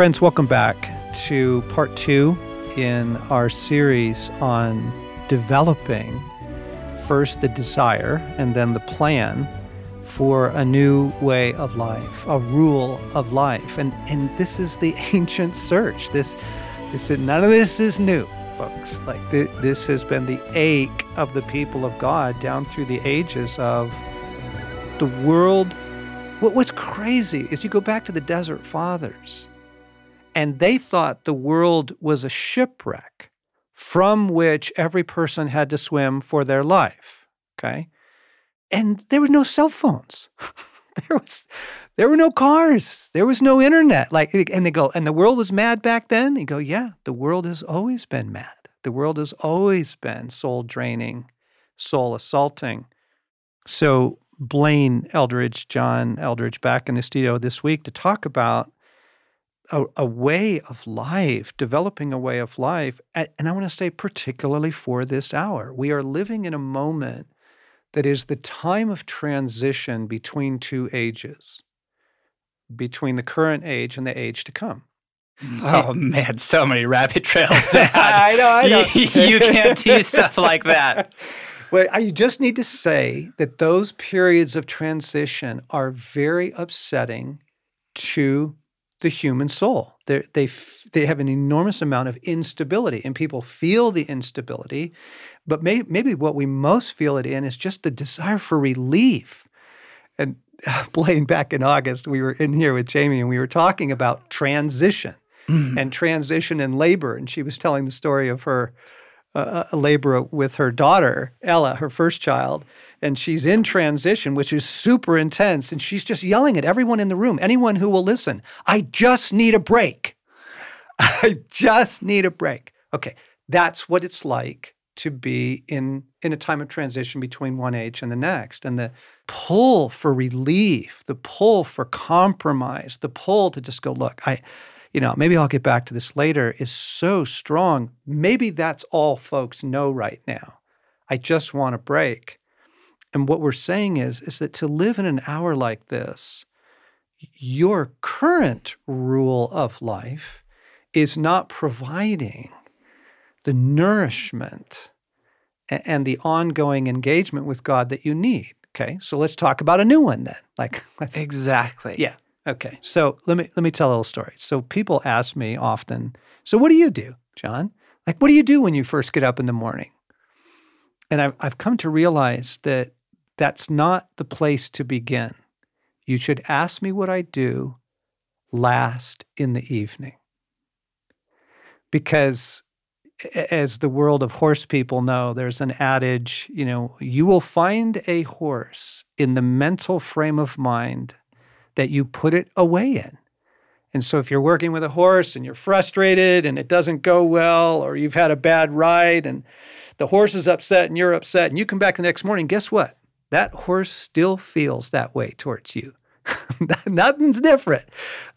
Friends, welcome back to part two in our series on developing first the desire and then the plan for a new way of life, a rule of life. And and this is the ancient search. This this none of this is new, folks. Like th- this has been the ache of the people of God down through the ages of the world. What, what's crazy is you go back to the desert fathers, and they thought the world was a shipwreck from which every person had to swim for their life. Okay and there were no cell phones. there was there were no cars. There was no internet. Like eh, and they go, and the world was mad back then. You go, yeah, the world has always been mad. The world has always been soul draining, soul assaulting. So Blaine Eldredge, John Eldredge, back in the studio this week to talk about a, a, way of life, developing a way of life. And I want to say, particularly for this hour, we are living in a moment that is the time of transition between two ages, between the current age and the age to come. Mm, oh man, so many rabbit trails. I know, I know. you, you can't tease stuff like that. Well, I just need to say that those periods of transition are very upsetting to the human soul. They're, they they have an enormous amount of instability, and people feel the instability. But may, maybe what we most feel it in is just the desire for relief. And Blaine, back in August, we were in here with Jamie, and we were talking about transition mm-hmm. and transition in labor, and she was telling the story of her uh, labor with her daughter Ella, her first child and she's in transition, which is super intense. And she's just yelling at everyone in the room, anyone who will listen. I just need a break. I just need a break. Okay, that's what it's like to be in in a time of transition between one age and the next and the pull for relief the pull for compromise the pull to just go look i you know maybe i'll get back to this later is so strong maybe that's all folks know right now i just want a break and what we're saying is, is that to live in an hour like this, your current rule of life is not providing the nourishment and the ongoing engagement with God that you need. Okay, so let's talk about a new one then. Like exactly. Yeah. Okay. So let me let me tell a little story. So people ask me often, so what do you do, John? Like, what do you do when you first get up in the morning? And I've I've come to realize that that's not the place to begin. You should ask me what I do last in the evening. Because as the world of horse people know, there's an adage, you know, you will find a horse in the mental frame of mind that you put it away in. And so if you're working with a horse and you're frustrated and it doesn't go well, or you've had a bad ride and the horse is upset and you're upset, and you come back the next morning, guess what? That horse still feels that way towards you. Nothing's different.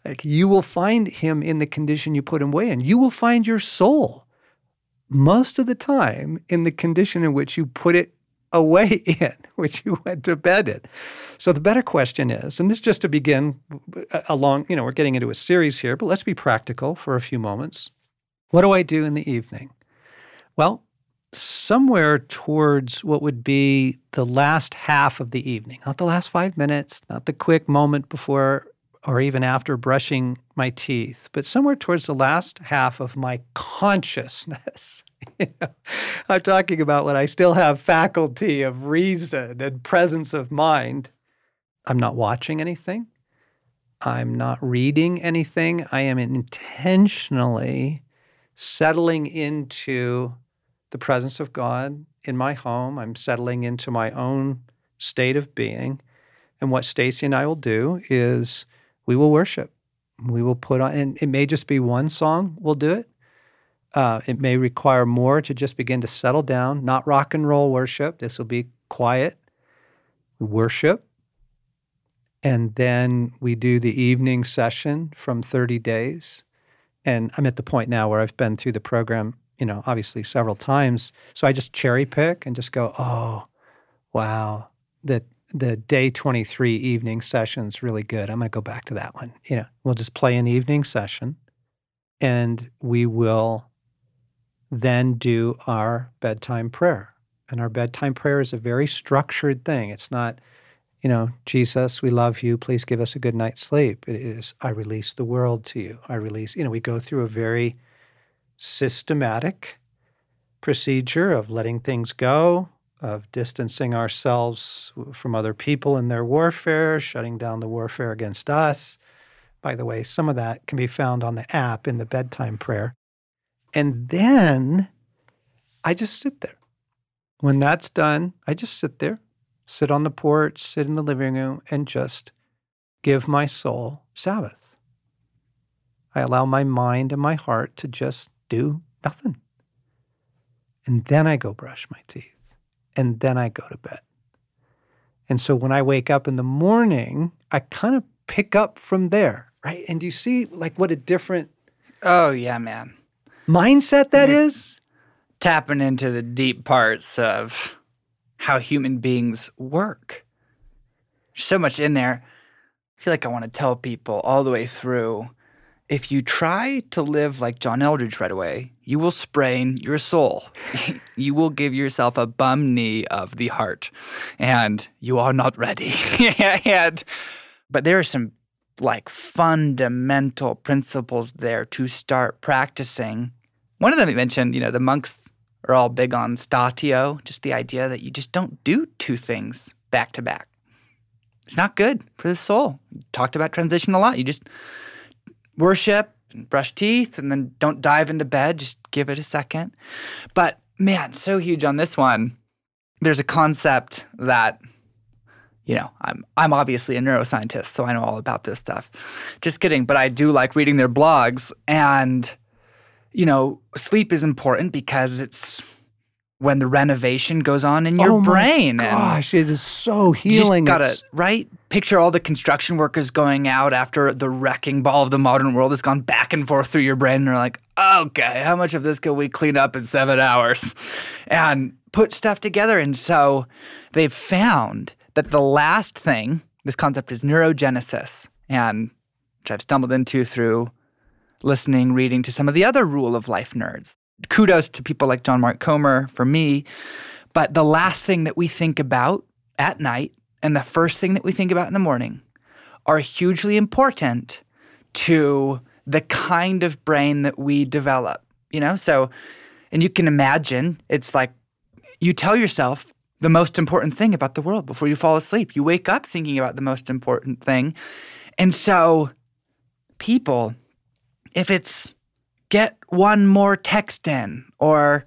Like you will find him in the condition you put him away in. You will find your soul most of the time in the condition in which you put it away in, which you went to bed in. So the better question is, and this just to begin uh, uh, along, you know, we're getting into a series here, but let's be practical for a few moments. What do I do in the evening? Well, somewhere towards what would be the last half of the evening, not the last five minutes, not the quick moment before or even after brushing my teeth, but somewhere towards the last half of my consciousness. you know, I'm talking about when I still have faculty of reason and presence of mind. I'm not watching anything. I'm not reading anything. I am intentionally settling into the presence of God in my home. I'm settling into my own state of being. And what Stasi and I will do is we will worship. We will put on, and it may just be one song, we'll do it. Uh, it may require more to just begin to settle down, not rock and roll worship. This will be quiet worship. And then we do the evening session from 30 days. And I'm at the point now where I've been through the program you know, obviously several times. So I just cherry pick and just go, oh, wow, the the day 23 evening session's really good. I'm going to go back to that one. You know, we'll just play an evening session And we will then do our bedtime prayer. And our bedtime prayer is a very structured thing. It's not, you know, Jesus, we love you. Please give us a good night's sleep. It is, I release the world to you. I release, you know, we go through a very systematic procedure of letting things go, of distancing ourselves from other people in their warfare, shutting down the warfare against us. By the way, some of that can be found on the app in the bedtime prayer. And then I just sit there. When that's done, I just sit there, sit on the porch, sit in the living room, and just give my soul Sabbath. I allow my mind and my heart to just do nothing. And then I go brush my teeth. And then I go to bed. And so when I wake up in the morning, I kind of pick up from there, right? And do you see like what a different Oh yeah, man mindset that You're is. Tapping into the deep parts of how human beings work. There's so much in there. I feel like I want to tell people all the way through if you try to live like John Eldredge right away, you will sprain your soul. you will give yourself a bum knee of the heart, and you are not ready. and, but there are some like fundamental principles there to start practicing. One of them you mentioned, you know, the monks are all big on statio, just the idea that you just don't do two things back to back. It's not good for the soul. Talked about transition a lot. You just worship and brush teeth and then don't dive into bed. Just give it a second. But man, so huge on this one. There's a concept that you know, I'm I'm obviously a neuroscientist, so I know all about this stuff. Just kidding, but I do like reading their blogs and you know, sleep is important because it's when the renovation goes on in your oh brain. gosh, it is so healing. You got to right picture all the construction workers going out after the wrecking ball of the modern world has gone back and forth through your brain, and they're like, okay, how much of this can we clean up in seven hours, and put stuff together. And so they've found that the last thing, this concept is neurogenesis, and which I've stumbled into through listening, reading to some of the other rule of life nerds. Kudos to people like John Mark Comer for me. But the last thing that we think about at night and the first thing that we think about in the morning are hugely important to the kind of brain that we develop. You know, so, and you can imagine it's like you tell yourself, the most important thing about the world before you fall asleep. You wake up thinking about the most important thing. And so, people, if it's get one more text in or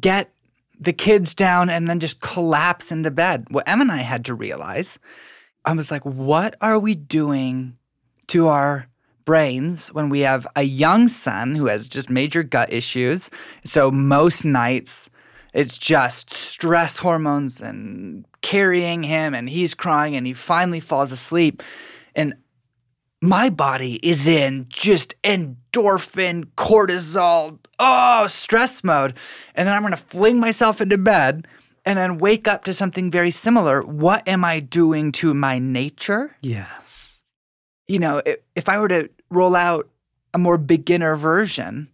get the kids down and then just collapse into bed, what Em and I had to realize, I was like, what are we doing to our brains when we have a young son who has just major gut issues? So, most nights, it's just stress hormones and carrying him, and he's crying, and he finally falls asleep. And my body is in just endorphin, cortisol, oh, stress mode. And then I'm going to fling myself into bed and then wake up to something very similar. What am I doing to my nature? Yes. You know, if, if I were to roll out a more beginner version,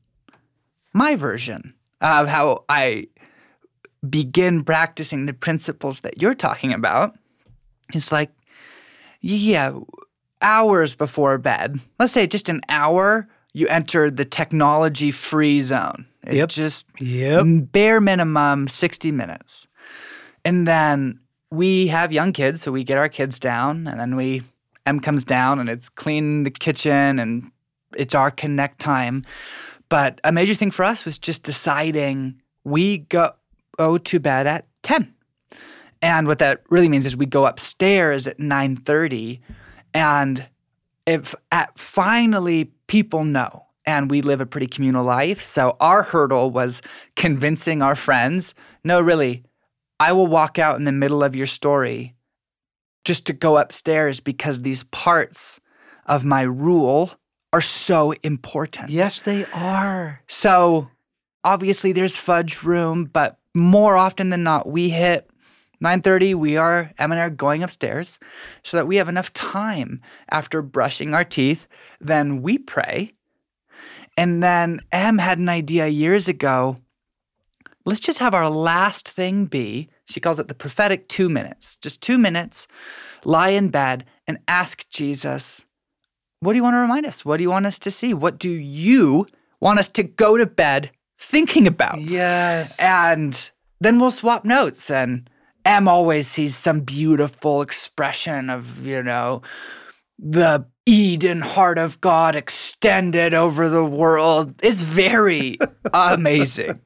my version of how I begin practicing the principles that you're talking about is like, yeah, hours before bed, let's say just an hour, you enter the technology free zone. It yep. just yep. bare minimum 60 minutes. And then we have young kids, so we get our kids down and then we M comes down and it's clean the kitchen and it's our connect time. But a major thing for us was just deciding we go go to bed at 10. And what that really means is we go upstairs at 9:30 and if at finally people know and we live a pretty communal life. So our hurdle was convincing our friends, no really, I will walk out in the middle of your story just to go upstairs because these parts of my rule are so important. Yes, they are. So obviously there's fudge room, but more often than not, we hit 9:30 we are Em and I are going upstairs so that we have enough time after brushing our teeth then we pray And then Em had an idea years ago. Let's just have our last thing be, she calls it the prophetic two minutes, just two minutes, lie in bed and ask Jesus, what do you want to remind us? What do you want us to see? What do you want us to go to bed thinking about? Yes. And then we'll swap notes. And Em always sees some beautiful expression of, you know, the Eden heart of God extended over the world. It's very amazing.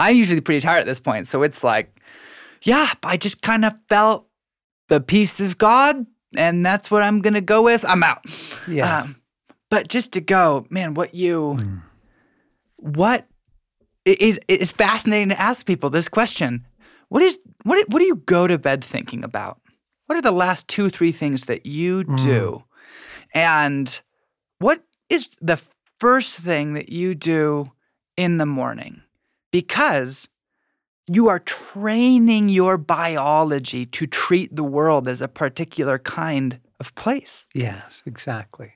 I'm usually pretty tired at this point. So it's like, yeah, I just kind of felt the peace of God, and that's what I'm going to go with. I'm out. Yeah. Um, but just to go, man, what you, Mm. what it is it's fascinating to ask people this question. What is what do- what do you go to bed thinking about? What are the last two three things that you Mm. do? And what is the first thing that you do in the morning? Because you are training your biology to treat the world as a particular kind of place. Yes, exactly.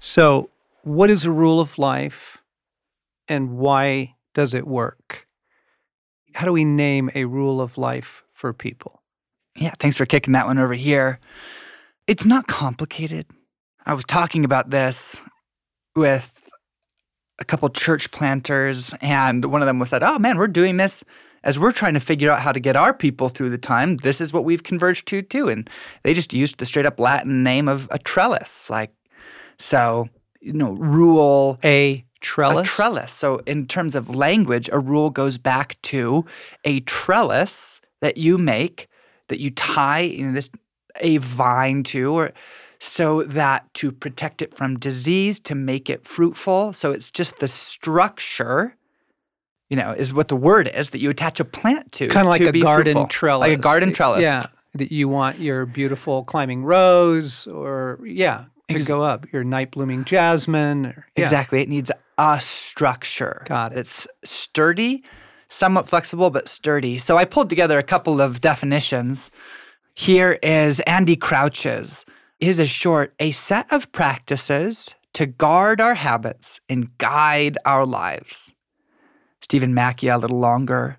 So, what is a rule of life and why does it work? How do we name a rule of life for people? Yeah, thanks for kicking that one over here. It's not complicated. I was talking about this with a couple church planters, and one of them was said, Oh man, we're doing this as we're trying to figure out how to get our people through the time. This is what we've converged to too. And they just used the straight up Latin name of a trellis. Like, so, you know, rule A trellis. a trellis. So, in terms of language, a rule goes back to a trellis that you make, that you tie in this a vine to, or so that to protect it from disease, to make it fruitful. So it's just the structure, you know, is what the word is that you attach a plant to. Kind of like a garden fruitful. trellis. Like a garden trellis. Yeah. That you want your beautiful climbing rose or, yeah, to Ex- go up, your night blooming jasmine. Or, yeah. Exactly. It needs a structure. Got it. It's sturdy, somewhat flexible, but sturdy. So I pulled together a couple of definitions. Here is Andy Crouch's. Is a short, a set of practices to guard our habits and guide our lives. Stephen Macchia, a little longer.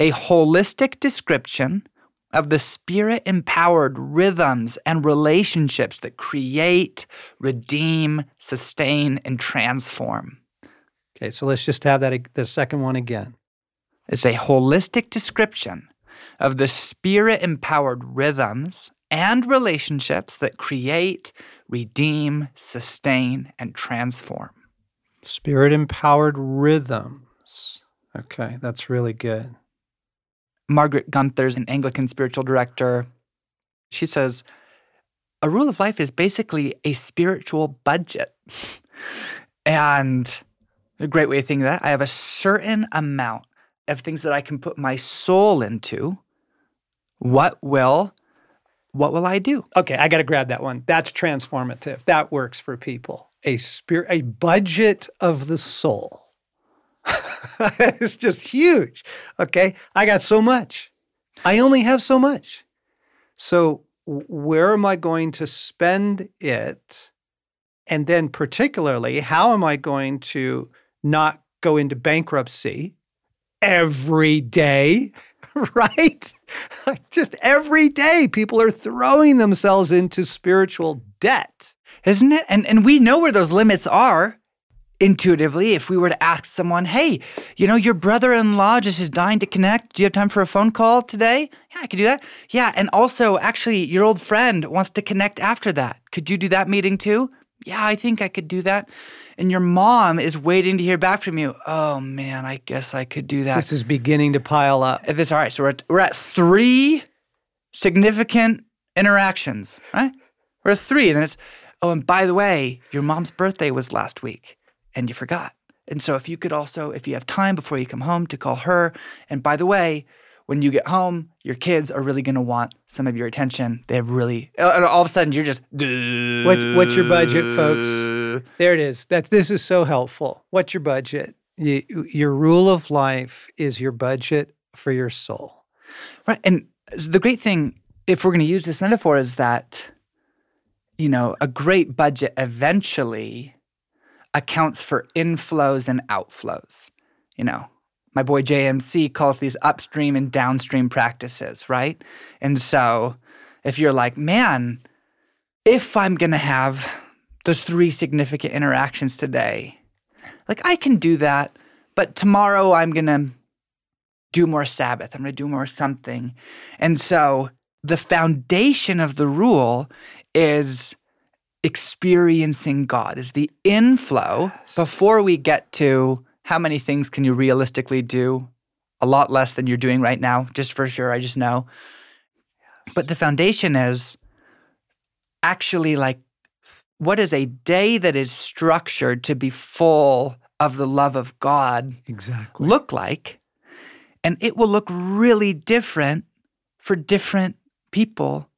A holistic description of the spirit empowered rhythms and relationships that create, redeem, sustain, and transform. Okay, so let's just have that the second one again. It's a holistic description of the spirit empowered rhythms and relationships that create, redeem, sustain, and transform. Spirit empowered rhythms. Okay, that's really good. Margaret Guenther's an Anglican spiritual director. She says, a rule of life is basically a spiritual budget. and a great way of thinking of that, I have a certain amount of things that I can put my soul into. What will what will I do? Okay, I got to grab that one. That's transformative. That works for people. A spirit, a budget of the soul. it's just huge. Okay, I got so much. I only have so much. So where am I going to spend it? And then, particularly, how am I going to not go into bankruptcy every day? right? Just every day, people are throwing themselves into spiritual debt. Isn't it? And and we know where those limits are intuitively if we were to ask someone, "Hey, you know, your brother-in-law just is dying to connect. Do you have time for a phone call today?" Yeah, I could do that. Yeah, and also actually your old friend wants to connect after that. Could you do that meeting too? Yeah, I think I could do that. And your mom is waiting to hear back from you. Oh man, I guess I could do that. This is beginning to pile up. If it's all right, so we're at, we're at three significant interactions, right? We're at three, and then it's oh, and by the way, your mom's birthday was last week, and you forgot. And so, if you could also, if you have time before you come home, to call her. And by the way, when you get home, your kids are really going to want some of your attention. They have really, and all of a sudden, you're just. What's- what's your budget, folks? There it is. That's this is so helpful. What's your budget? You, your rule of life is your budget for your soul. Right. And the great thing, if we're going to use this metaphor, is that, you know, a great budget eventually accounts for inflows and outflows. You know, my boy JMC calls these upstream and downstream practices, right? And so if you're like, man, if I'm going to have those three significant interactions today, like I can do that, but tomorrow I'm going to do more Sabbath, I'm going to do more something. And so the foundation of the rule is experiencing God, is the inflow Yes. before we get to how many things can you realistically do? A lot less than you're doing right now, just for sure. I just know. But the foundation is actually like, what is a day that is structured to be full of the love of God Exactly. look like? And it will look really different for different people.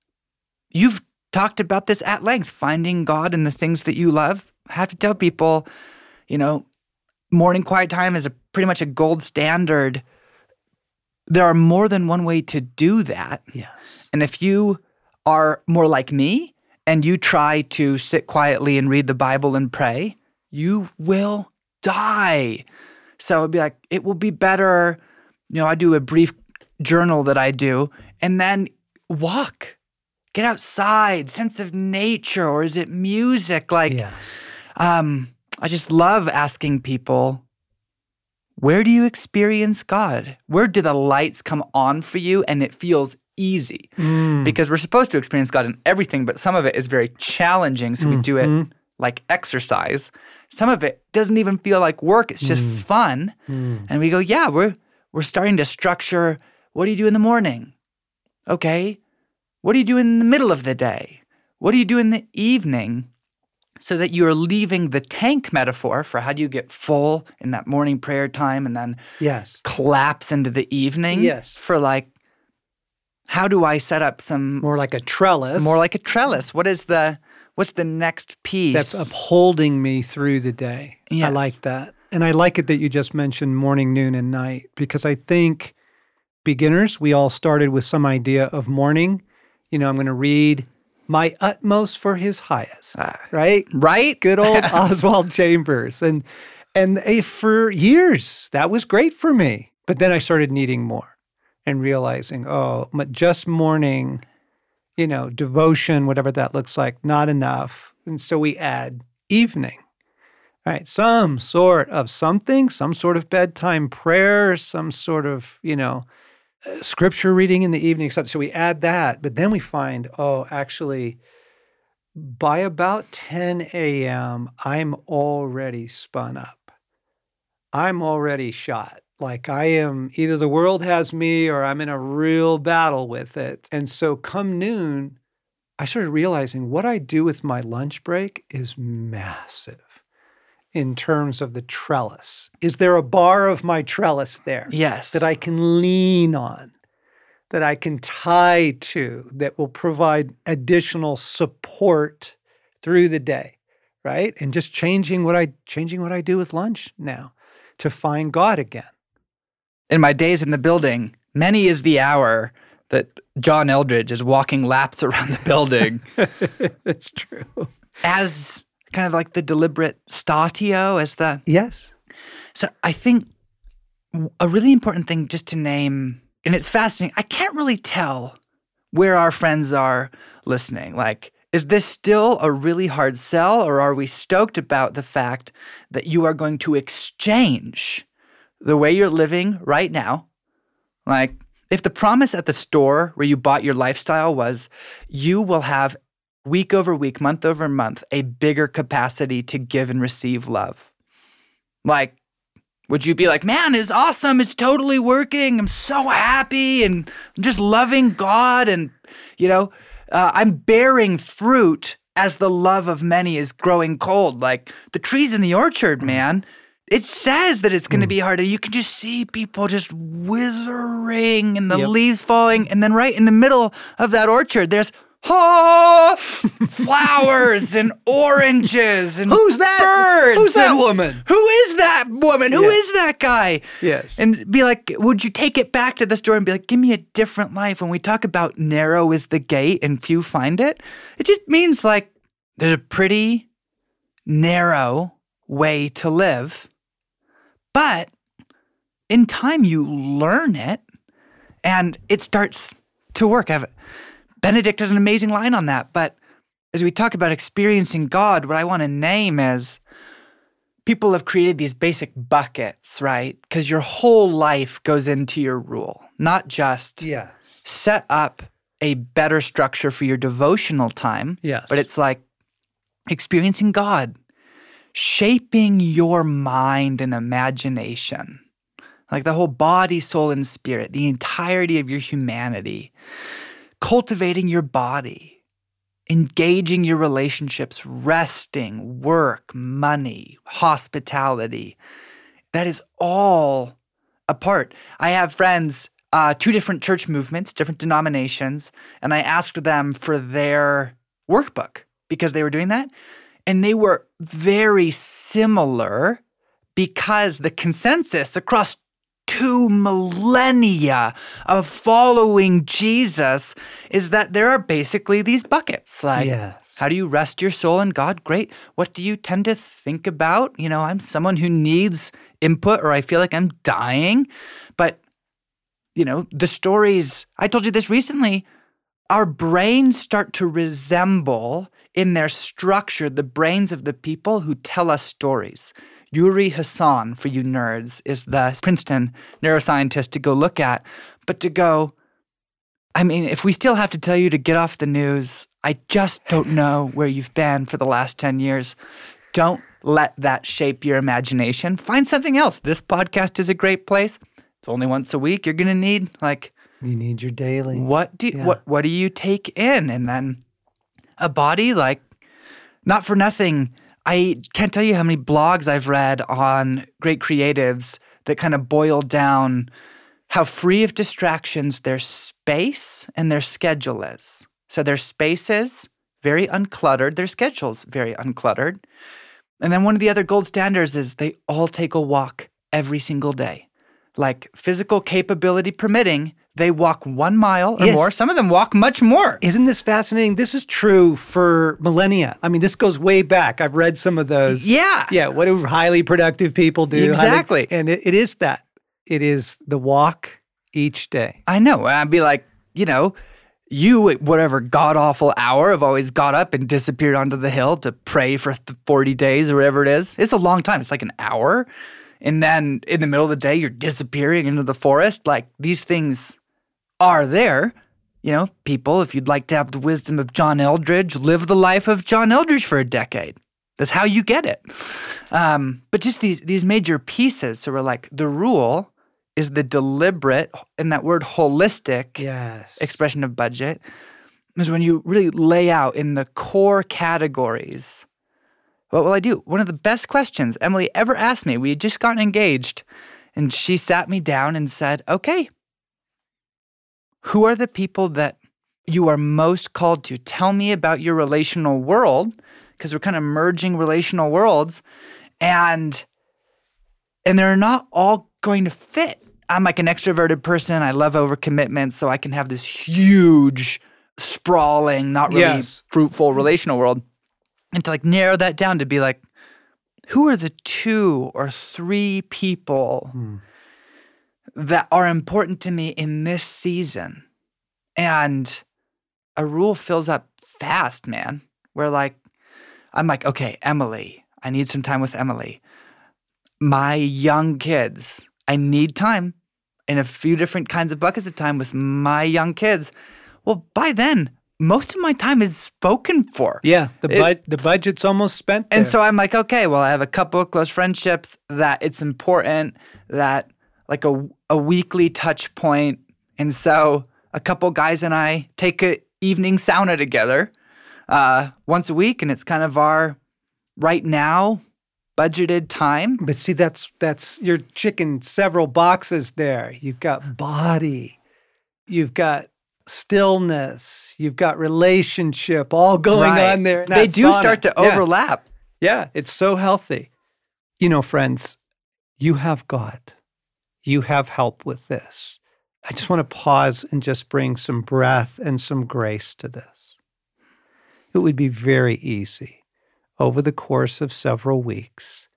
You've talked about this at length, finding God in the things that you love. I have to tell people, you know, morning quiet time is a pretty much a gold standard. There are more than one way to do that. Yes. And if you are more like me and you try to sit quietly and read the Bible and pray, you will die. So it'd be like, it will be better. You know, I do a brief journal that I do and then walk, get outside, sense of nature, or is it music? Like, yes. um, I just love asking people, where do you experience God? Where do the lights come on for you and it feels easy? Mm. Because we're supposed to experience God in everything, but some of it is very challenging. So we do it Mhm. like exercise. Some of it doesn't even feel like work, it's just Mm. fun. Mm. And we go, yeah, we're we're starting to structure what do you do in the morning? Okay. What do you do in the middle of the day? What do you do in the evening? So that you're leaving the tank metaphor for how do you get full in that morning prayer time and then Yes. collapse into the evening. Yes. For like, how do I set up some More like a trellis. more like a trellis? What is the what's the next piece? that's upholding me through the day. I like that. And I like it that you just mentioned morning, noon, and night because I think beginners, we all started with some idea of morning. You know, I'm going to read my utmost for his highest, Ah. right? right? Good old Oswald Chambers. And and eh, for years that was great for me. But then I started needing more and realizing, oh, just morning, you know, devotion, whatever that looks like, not enough. And so we add evening. Right, some sort of something, some sort of bedtime prayer, some sort of, you know, uh, scripture reading in the evening. So we add that, but then we find, oh, actually, by about 10 a.m., I'm already spun up. I'm already shot. Like I am either the world has me or I'm in a real battle with it. And so come noon, I started realizing what I do with my lunch break is massive in terms of the trellis. Is there a bar of my trellis there? Yes. that I can lean on, that I can tie to, that will provide additional support through the day, right? And just changing what I changing what I do with lunch now to find God again. In my days in the building, many is the hour that John Eldredge is walking laps around the building That's true. as kind of like the deliberate statio, as the. Yes. So I think a really important thing just to name, and it's fascinating. I can't really tell where our friends are listening. Like, is this still a really hard sell, or are we stoked about the fact that you are going to exchange the way you're living right now? Like, if the promise at the store where you bought your lifestyle was you will have week over week, month over month, a bigger capacity to give and receive love. Like, would you be like, man, it's awesome. It's totally working. I'm so happy and I'm just loving God. And, you know, uh, I'm bearing fruit as the love of many is growing cold. Like the trees in the orchard, man. It says that it's going to Mm. be harder. You can just see people just withering and the Yep. leaves falling. And then right in the middle of that orchard, there's oh, flowers and oranges and Who's that? birds. Who's that woman? Who is that woman? Who Yeah. is that guy? Yes. And be like, would you take it back to the store and be like, give me a different life? When we talk about narrow is the gate and few find it, it just means like there's a pretty narrow way to live. But in time, you learn it and it starts to work. I've, Benedict has an amazing line on that. But as we talk about experiencing God, what I want to name is people have created these basic buckets, right? Because your whole life goes into your rule, not just Yes. set up a better structure for your devotional time, Yes. but it's like experiencing God, shaping your mind and imagination, like the whole body, soul, and spirit, the entirety of your humanity, cultivating your body, engaging your relationships, resting, work, money, hospitality. That is all a part. I have friends, uh, two different church movements, different denominations, and I asked them for their workbook because they were doing that. And they were very similar because the consensus across two millennia of following Jesus is that there are basically these buckets. Like, yes. how do you rest your soul in God? Great. What do you tend to think about? You know, I'm someone who needs input or I feel like I'm dying. But, you know, the stories, I told you this recently, our brains start to resemble in their structure the brains of the people who tell us stories. Uri Hasson, for you nerds, is the Princeton neuroscientist to go look at. But to go, I mean, if we still have to tell you to get off the news, I just don't know where you've been for the last 10 years. Don't let that shape your imagination. Find something else. This podcast is a great place. It's only once a week. You're going to need like You need your daily. what do Yeah. what what do you take in and then a body? Like not for nothing. I can't tell you how many blogs i've read on great creatives that kind of boil down how free of distractions their space and their schedule is. So their space is very uncluttered their schedule's very uncluttered. And then one of the other gold standards is they all take a walk every single day. Like physical capability permitting they walk one mile or Yes. more some of them walk much more Isn't this fascinating? This is true for millennia. I mean, this goes way back. I've read some of those. yeah Yeah. What do highly productive people do? Highly- Exactly. and it, it is that. It is the walk each day. I know. I'd be like, you know, you at whatever god awful hour have always got up and disappeared onto the hill to pray for th- 40 days or whatever it is. It's a long time. It's like an hour. And then in the middle of the day, you're disappearing into the forest. Like these things are there. You know, people, if you'd like to have the wisdom of John Eldredge, live the life of John Eldredge for a decade. That's how you get it. Um, but just these these major pieces. So we're like, the rule is the deliberate, and that word holistic Yes. expression of budget is when you really lay out in the core categories. What will I do? One of the best questions Emily ever asked me. We had just gotten engaged, and she sat me down and said, Okay, who are the people that you are most called to? Tell me about your relational world, because we're kind of merging relational worlds. And and they're not all going to fit. I'm like an extroverted person. I love overcommitment, so I can have this huge, sprawling, not really Yes. fruitful relational world. And to like narrow that down to be like, who are the two or three people Hmm. That are important to me in this season? And a rule fills up fast, man. Where like, I'm like, okay, Emily, I need some time with Emily. My young kids, I need time in a few different kinds of buckets of time with my young kids. Well, by then, most of my time is spoken for. Yeah. The It- the budget's almost spent. And so I'm like, okay, well, I have a couple of close friendships that it's important that like a, a weekly touch point. And so a couple guys and I take a evening sauna together uh, once a week, and it's kind of our right now budgeted time. But see, that's that's you're checking several boxes there. You've got body, you've got stillness, you've got relationship, all going Right. on there. They do sauna. start to Yeah. overlap. Yeah, it's so healthy. You know, friends, you have God. You have help with this. I just want to pause and just bring some breath and some grace to this. It would be very easy over the course of several weeks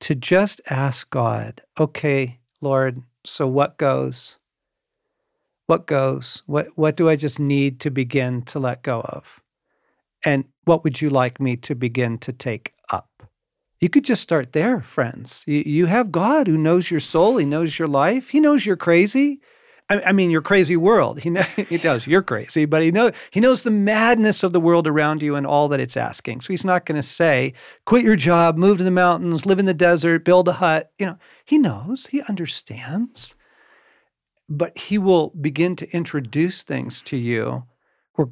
to just ask God, okay, Lord, so what goes? What goes? What what do I just need to begin to let go of? And what would you like me to begin to take up? You could just start there, friends. You, have God who knows your soul. He knows your life. He knows you're crazy. I, mean, your crazy world. He, know, he knows you're crazy, but he, know, he knows the madness of the world around you and all that it's asking. So he's not going to say, quit your job, move to the mountains, live in the desert, build a hut. You know, he knows, he understands. But he will begin to introduce things to you. We're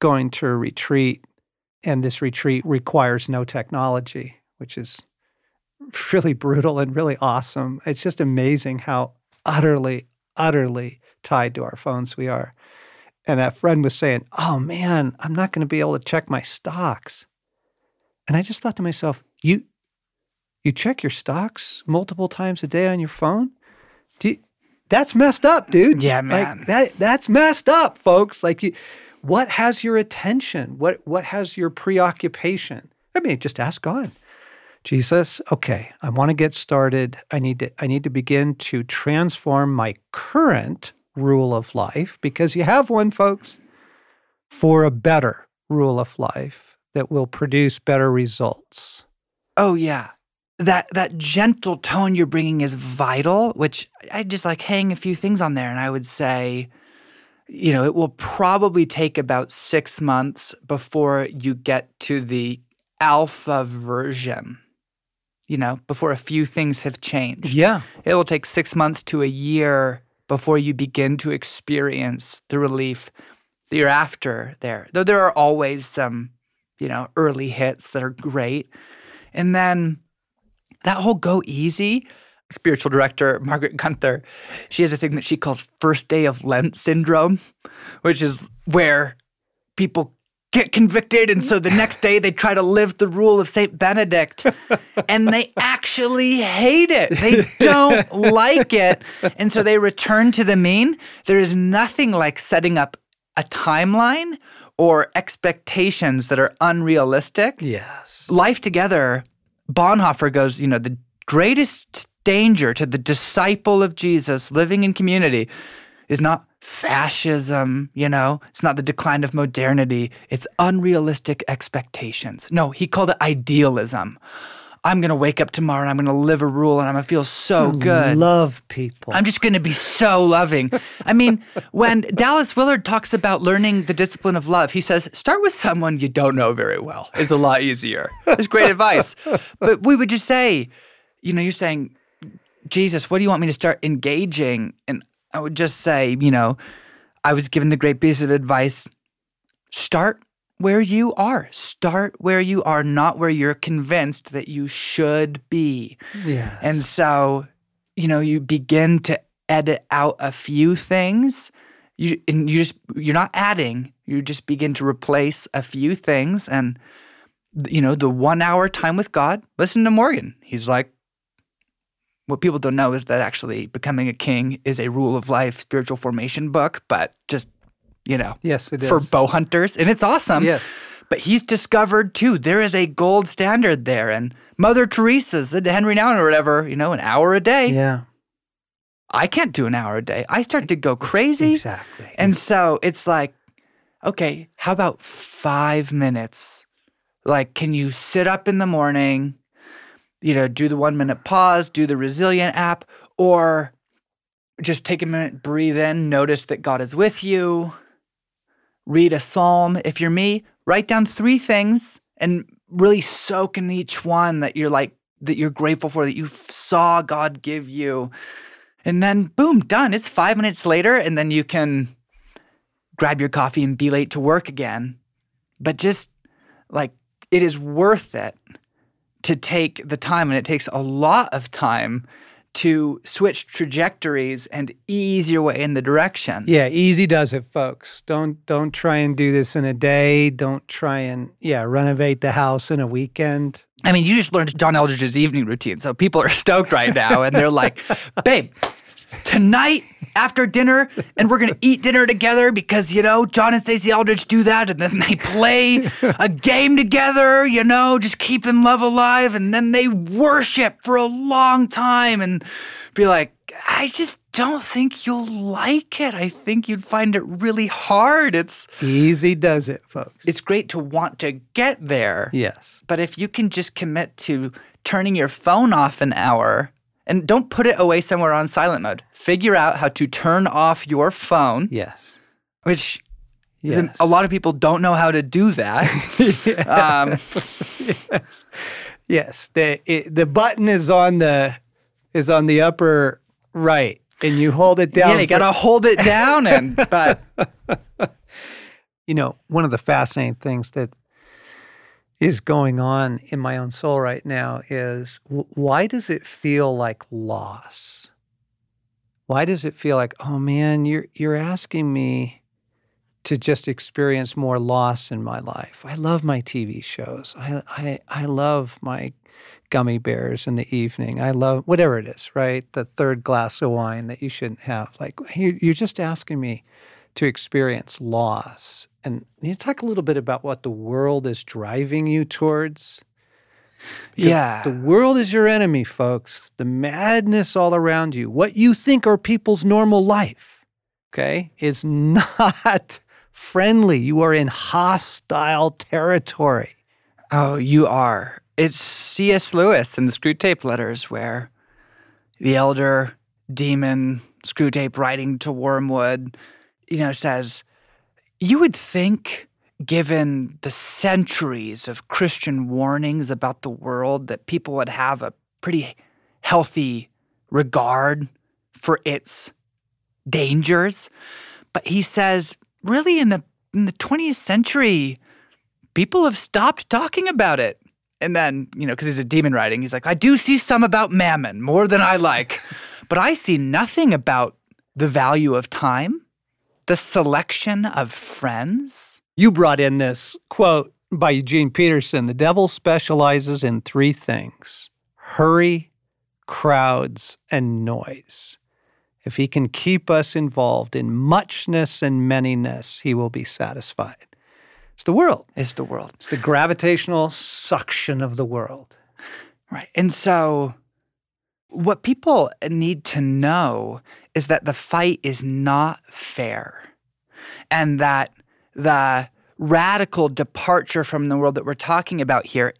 going to a retreat, and this retreat requires no technology, which is really brutal and really awesome. It's just amazing how utterly, utterly tied to our phones we are. And that friend was saying, Oh man, I'm not going to be able to check my stocks. And I just thought to myself, You you check your stocks multiple times a day on your phone? Do you, that's messed up, dude. Yeah, man. Like that that's messed up, folks. Like you what has your attention? What what has your preoccupation? I mean, just ask God. Jesus, okay, I want to get started. I need to I need to begin to transform my current rule of life because you have one folks for a better rule of life that will produce better results. Oh yeah. That that gentle tone you're bringing is vital, which I just like hang a few things on there and I would say you know, it will probably take about 6 months before you get to the alpha version you know, before a few things have changed. Yeah. It will take six months to a year before you begin to experience the relief that you're after there. Though there are always some, you know, early hits that are great. And then that whole go easy, spiritual director Margaret Guenther, she has a thing that she calls first day of Lent syndrome, which is where people get convicted and so the next day they try to live the rule of Saint Benedict and they actually hate it. They don't like it. And so they return to the mean. There is nothing like setting up a timeline or expectations that are unrealistic. Yes. Life together, Bonhoeffer goes, you know, the greatest danger to the disciple of Jesus living in community is not fascism, you know, it's not the decline of modernity, it's unrealistic expectations. No, he called it idealism. I'm going to wake up tomorrow and I'm going to live a rule and I'm going to feel so good. Love people. I'm just going to be so loving. I mean, when Dallas Willard talks about learning the discipline of love, he says, start with someone you don't know very well. It's a lot easier. It's great advice. But we would just say, you know, you're saying, Jesus, what do you want me to start engaging? And I would just say, you know, I was given the great piece of advice start where you are. Start where you are, not where you're convinced that you should be. Yeah. And so, you know, you begin to edit out a few things. You and you just you're not adding, you just begin to replace a few things and you know, the 1 hour time with God. Listen to Morgan. He's like what people don't know is that actually becoming a king is a rule of life spiritual formation book, but just you know, yes, it is. for bow hunters, and it's awesome. Yeah. But he's discovered too there is a gold standard there, and Mother Teresa's Henri Nouwen or whatever, you know, an hour a day. Yeah. I can't do an hour a day. I start to go crazy. Exactly. And so it's like, okay, how about five minutes? Like, can you sit up in the morning, you know, do the one minute pause, do the resilient app, or just take a minute, breathe in, notice that God is with you, read a psalm. If you're me, write down three things and really soak in each one that you're like, that you're grateful for, that you saw God give you. And then, boom, done. It's five minutes later, and then you can grab your coffee and be late to work again. But just like, it is worth it to take the time, and it takes a lot of time to switch trajectories and ease your way in the direction. Yeah, easy does it, folks. Don't don't try and do this in a day. Don't try and yeah, renovate the house in a weekend. I mean, you just learned John Eldredge's evening routine, so people are stoked right now, and they're like, "Babe, tonight after dinner and we're going to eat dinner together because, you know, John and Stasi Eldredge do that and then they play a game together, you know, just keeping love alive. And then they worship for a long time and be like, I just don't think you'll like it. I think you'd find it really hard. It's Easy does it, folks. it's great to want to get there. yes. But if you can just commit to turning your phone off an hour and don't put it away somewhere on silent mode, figure out how to turn off your phone, Yes. which Yes. a lot of people don't know how to do that. um, yes. Yes. The it, the button is on the is on the upper right, and you hold it down. yeah, you gotta hold it down. And but you know, one of the fascinating things that is going on in my own soul right now is why does it feel like loss? Why does it feel like, oh man, you're you're asking me to just experience more loss in my life? I love my TV shows. I I I love my gummy bears in the evening. I love whatever it is, right? The third glass of wine that you shouldn't have. Like you're just asking me to experience loss. And you talk a little bit about what the world is driving you towards. Because Yeah. The world is your enemy, folks. The madness all around you, what you think are people's normal life, okay, is not friendly. You are in hostile territory. oh, you are. It's C.S. Lewis in the Screwtape Letters, where the elder demon Screwtape writing to Wormwood, you know, says, You would think, given the centuries of Christian warnings about the world, that people would have a pretty healthy regard for its dangers. But he says, really, in the in the 20th century, people have stopped talking about it. And then, you know, because he's a demon writing, he's like, I do see some about mammon more than I like, but I see nothing about the value of time, the selection of friends. You brought in this quote by Eugene Peterson The devil specializes in three things hurry, crowds, and noise. If he can keep us involved in muchness and manyness, he will be satisfied. It's the world. It's the world. It's the gravitational suction of the world. Right. And so, what people need to know is that the fight is not fair and that the radical departure from the world that we're talking about here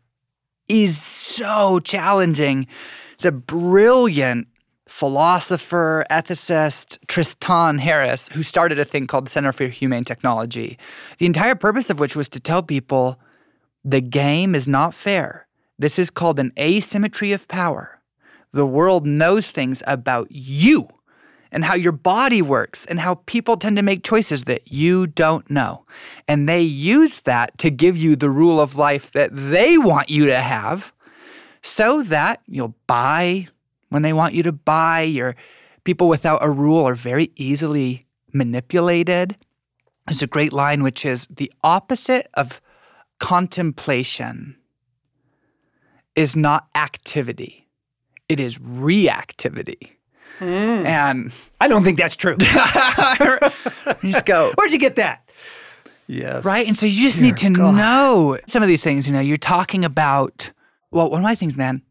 is so challenging. It's a brilliant philosopher, ethicist, Tristan Harris, who started a thing called the Center for Humane Technology, the entire purpose of which was to tell people the game is not fair. This is called an asymmetry of power. The world knows things about you and how your body works and how people tend to make choices that you don't know. And they use that to give you the rule of life that they want you to have so that you'll buy when they want you to buy. Your people without a rule are very easily manipulated. There's a great line which is the opposite of contemplation is not activity, it is reactivity. Hmm. And I don't think that's true. you just go, Where'd you get that? Yes. right? And so you just need to God. know some of these things. You know, you're talking about, well, one of my things, man,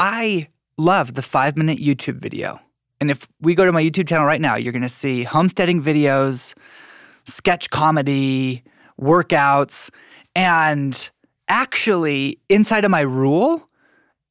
I love the five minute YouTube video. And if we go to my YouTube channel right now, you're going to see homesteading videos, sketch comedy, workouts. And actually, inside of my rule,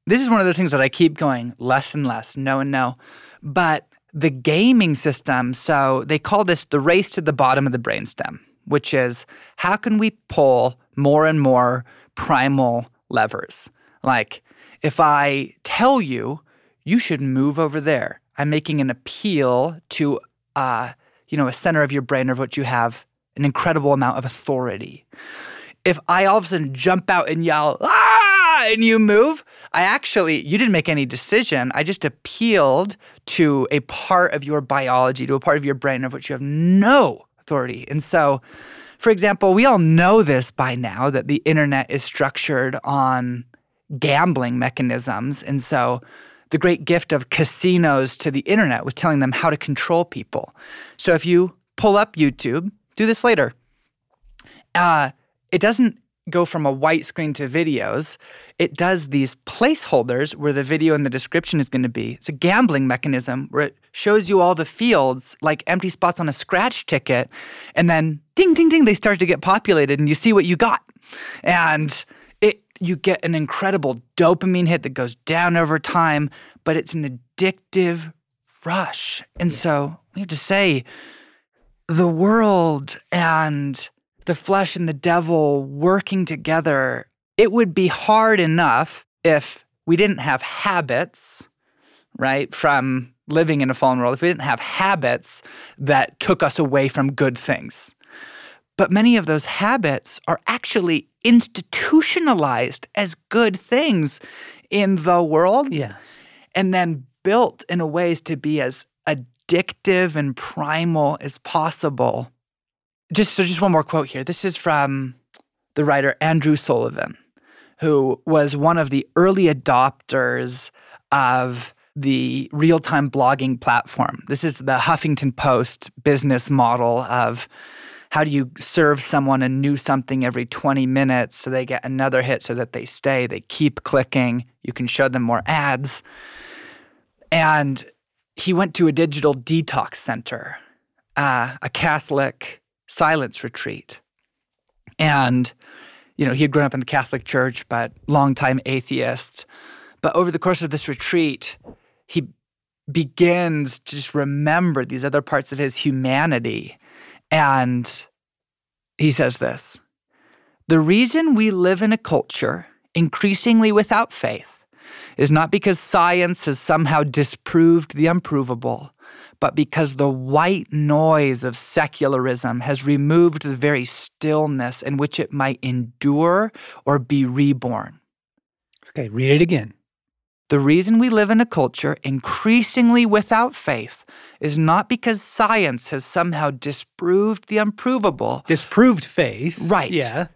this is one of those things that I keep going less and less, no and no. But the gaming system, so they call this the race to the bottom of the brainstem, which is how can we pull more and more primal levers? Like, if I tell you, you should move over there, I'm making an appeal to, uh, you know, a center of your brain of which you have an incredible amount of authority. If I all of a sudden jump out and yell, ah, and you move, I actually, you didn't make any decision. I just appealed to a part of your biology, to a part of your brain of which you have no authority. And so, for example, we all know this by now that the internet is structured on gambling mechanisms. And so the great gift of casinos to the internet was telling them how to control people. So if you pull up YouTube, do this later. Uh, it doesn't go from a white screen to videos. It does these placeholders where the video and the description is going to be. It's a gambling mechanism where it shows you all the fields like empty spots on a scratch ticket. And then ding, ding, ding, they start to get populated and you see what you got. And it you get an incredible dopamine hit that goes down over time, but it's an addictive rush. And so we have to say the world and the flesh and the devil working together, it would be hard enough if we didn't have habits, right, from living in a fallen world, if we didn't have habits that took us away from good things. But many of those habits are actually institutionalized as good things in the world. Yes. And then built in a ways to be as addictive and primal as possible just so just one more quote here. This is from the writer Andrew Sullivan, who was one of the early adopters of the real-time blogging platform. This is the Huffington Post business model of how do you serve someone a new something every 20 minutes so they get another hit so that they stay, they keep clicking, you can show them more ads. And he went to a digital detox center, uh, a Catholic silence retreat. And, you know, he had grown up in the Catholic Church, but longtime atheist. But over the course of this retreat, he begins to just remember these other parts of his humanity. And he says this The reason we live in a culture increasingly without faith is not because science has somehow disproved the unprovable, but because the white noise of secularism has removed the very stillness in which it might endure or be reborn. Okay, read it again. The reason we live in a culture increasingly without faith is not because science has somehow disproved the unprovable. Disproved faith. Right. Yeah.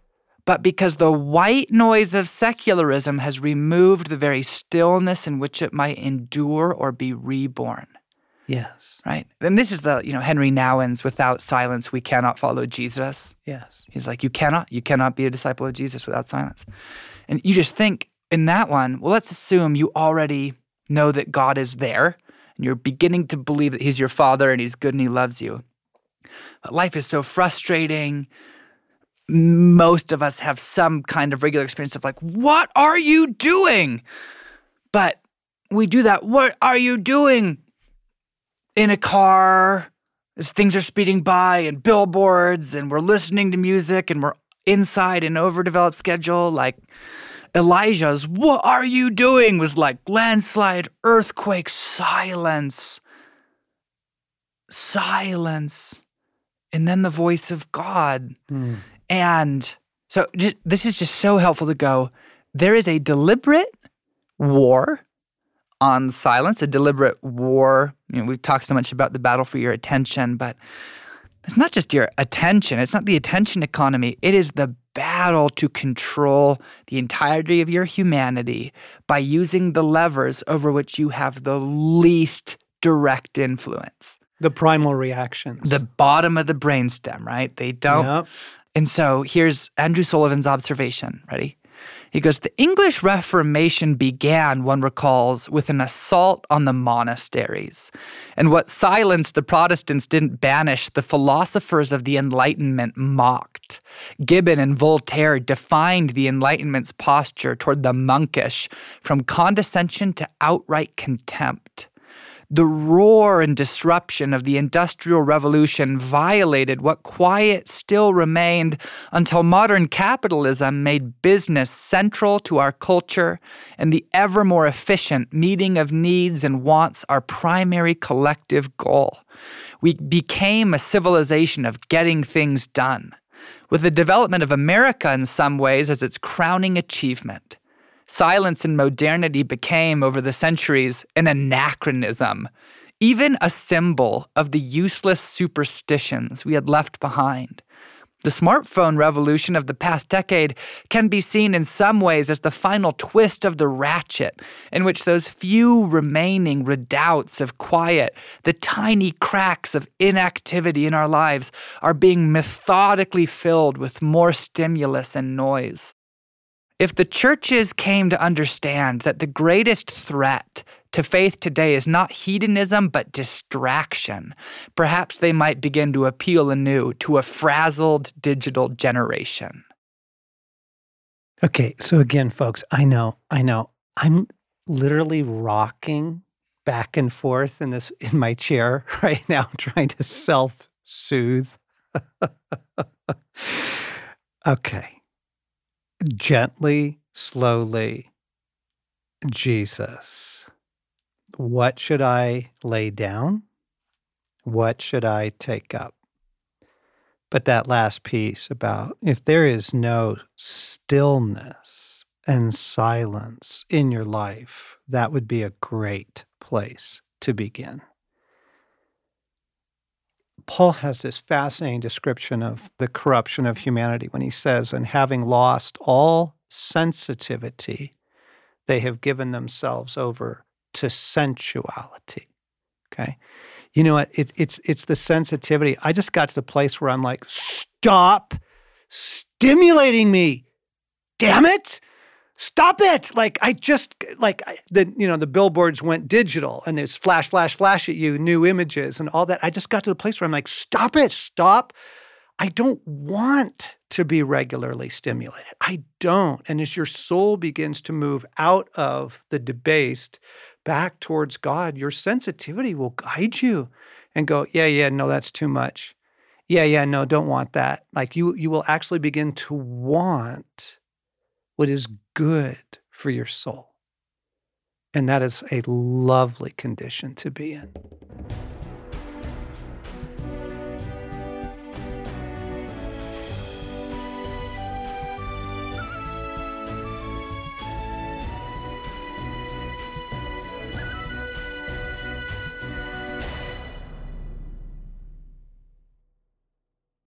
But because the white noise of secularism has removed the very stillness in which it might endure or be reborn. Yes. Right. And this is the, you know, Henri Nouwen's without silence we cannot follow Jesus. Yes. He's like, you cannot, you cannot be a disciple of Jesus without silence. And you just think in that one, well, let's assume you already know that God is there and you're beginning to believe that he's your father and he's good and he loves you. But life is so frustrating. Most of us have some kind of regular experience of like, what are you doing? But we do that. What are you doing? in a car as things are speeding by and billboards and we're listening to music and we're inside an overdeveloped schedule like Elijah's what are you doing was like landslide earthquake silence silence and then the voice of God Mm. And so just, this is just so helpful to go there is a deliberate war on silence, a deliberate war. You know, we've talked so much about the battle for your attention, but it's not just your attention. It's not the attention economy. It is the battle to control the entirety of your humanity by using the levers over which you have the least direct influence. The primal reactions. The bottom of the brainstem, right? They don't. Yep. And so here's Andrew Sullivan's observation. Ready? He goes, The English Reformation began, one recalls, with an assault on the monasteries. And what silenced the Protestants didn't banish, the philosophers of the Enlightenment mocked. Gibbon and Voltaire defined the Enlightenment's posture toward the monkish from condescension to outright contempt. The roar and disruption of the Industrial Revolution violated what quiet still remained until modern capitalism made business central to our culture and the ever more efficient meeting of needs and wants our primary collective goal. We became a civilization of getting things done, with the development of America in some ways as its crowning achievement. Silence and modernity became, over the centuries, an anachronism, even a symbol of the useless superstitions we had left behind. The smartphone revolution of the past decade can be seen in some ways as the final twist of the ratchet, in which those few remaining redoubts of quiet, the tiny cracks of inactivity in our lives, are being methodically filled with more stimulus and noise. If the churches came to understand that the greatest threat to faith today is not hedonism, but distraction. Perhaps they might begin to appeal anew to a frazzled digital generation. Okay, so again, folks, I know, I know. I'm literally rocking back and forth in this in my chair right now, trying to self-soothe. okay. Gently, slowly, Jesus what should I lay down? What should I take up? But that last piece about if there is no stillness and silence in your life, that would be a great place to begin. Paul has this fascinating description of the corruption of humanity when he says, and having lost all sensitivity, they have given themselves over to sensuality. Okay. You know what? It, it's it's the sensitivity. I just got to the place where I'm like, stop stimulating me. Damn it. Stop it. Like I just like the you know the billboards went digital and there's flash flash flash at you new images and all that. I just got to the place where I'm like, stop it. Stop. I don't want to be regularly stimulated. I don't. And as your soul begins to move out of the debased back towards God, your sensitivity will guide you and go, yeah, yeah, no, that's too much. Yeah, yeah, no, don't want that. Like you you will actually begin to want what is good for your soul. And that is a lovely condition to be in.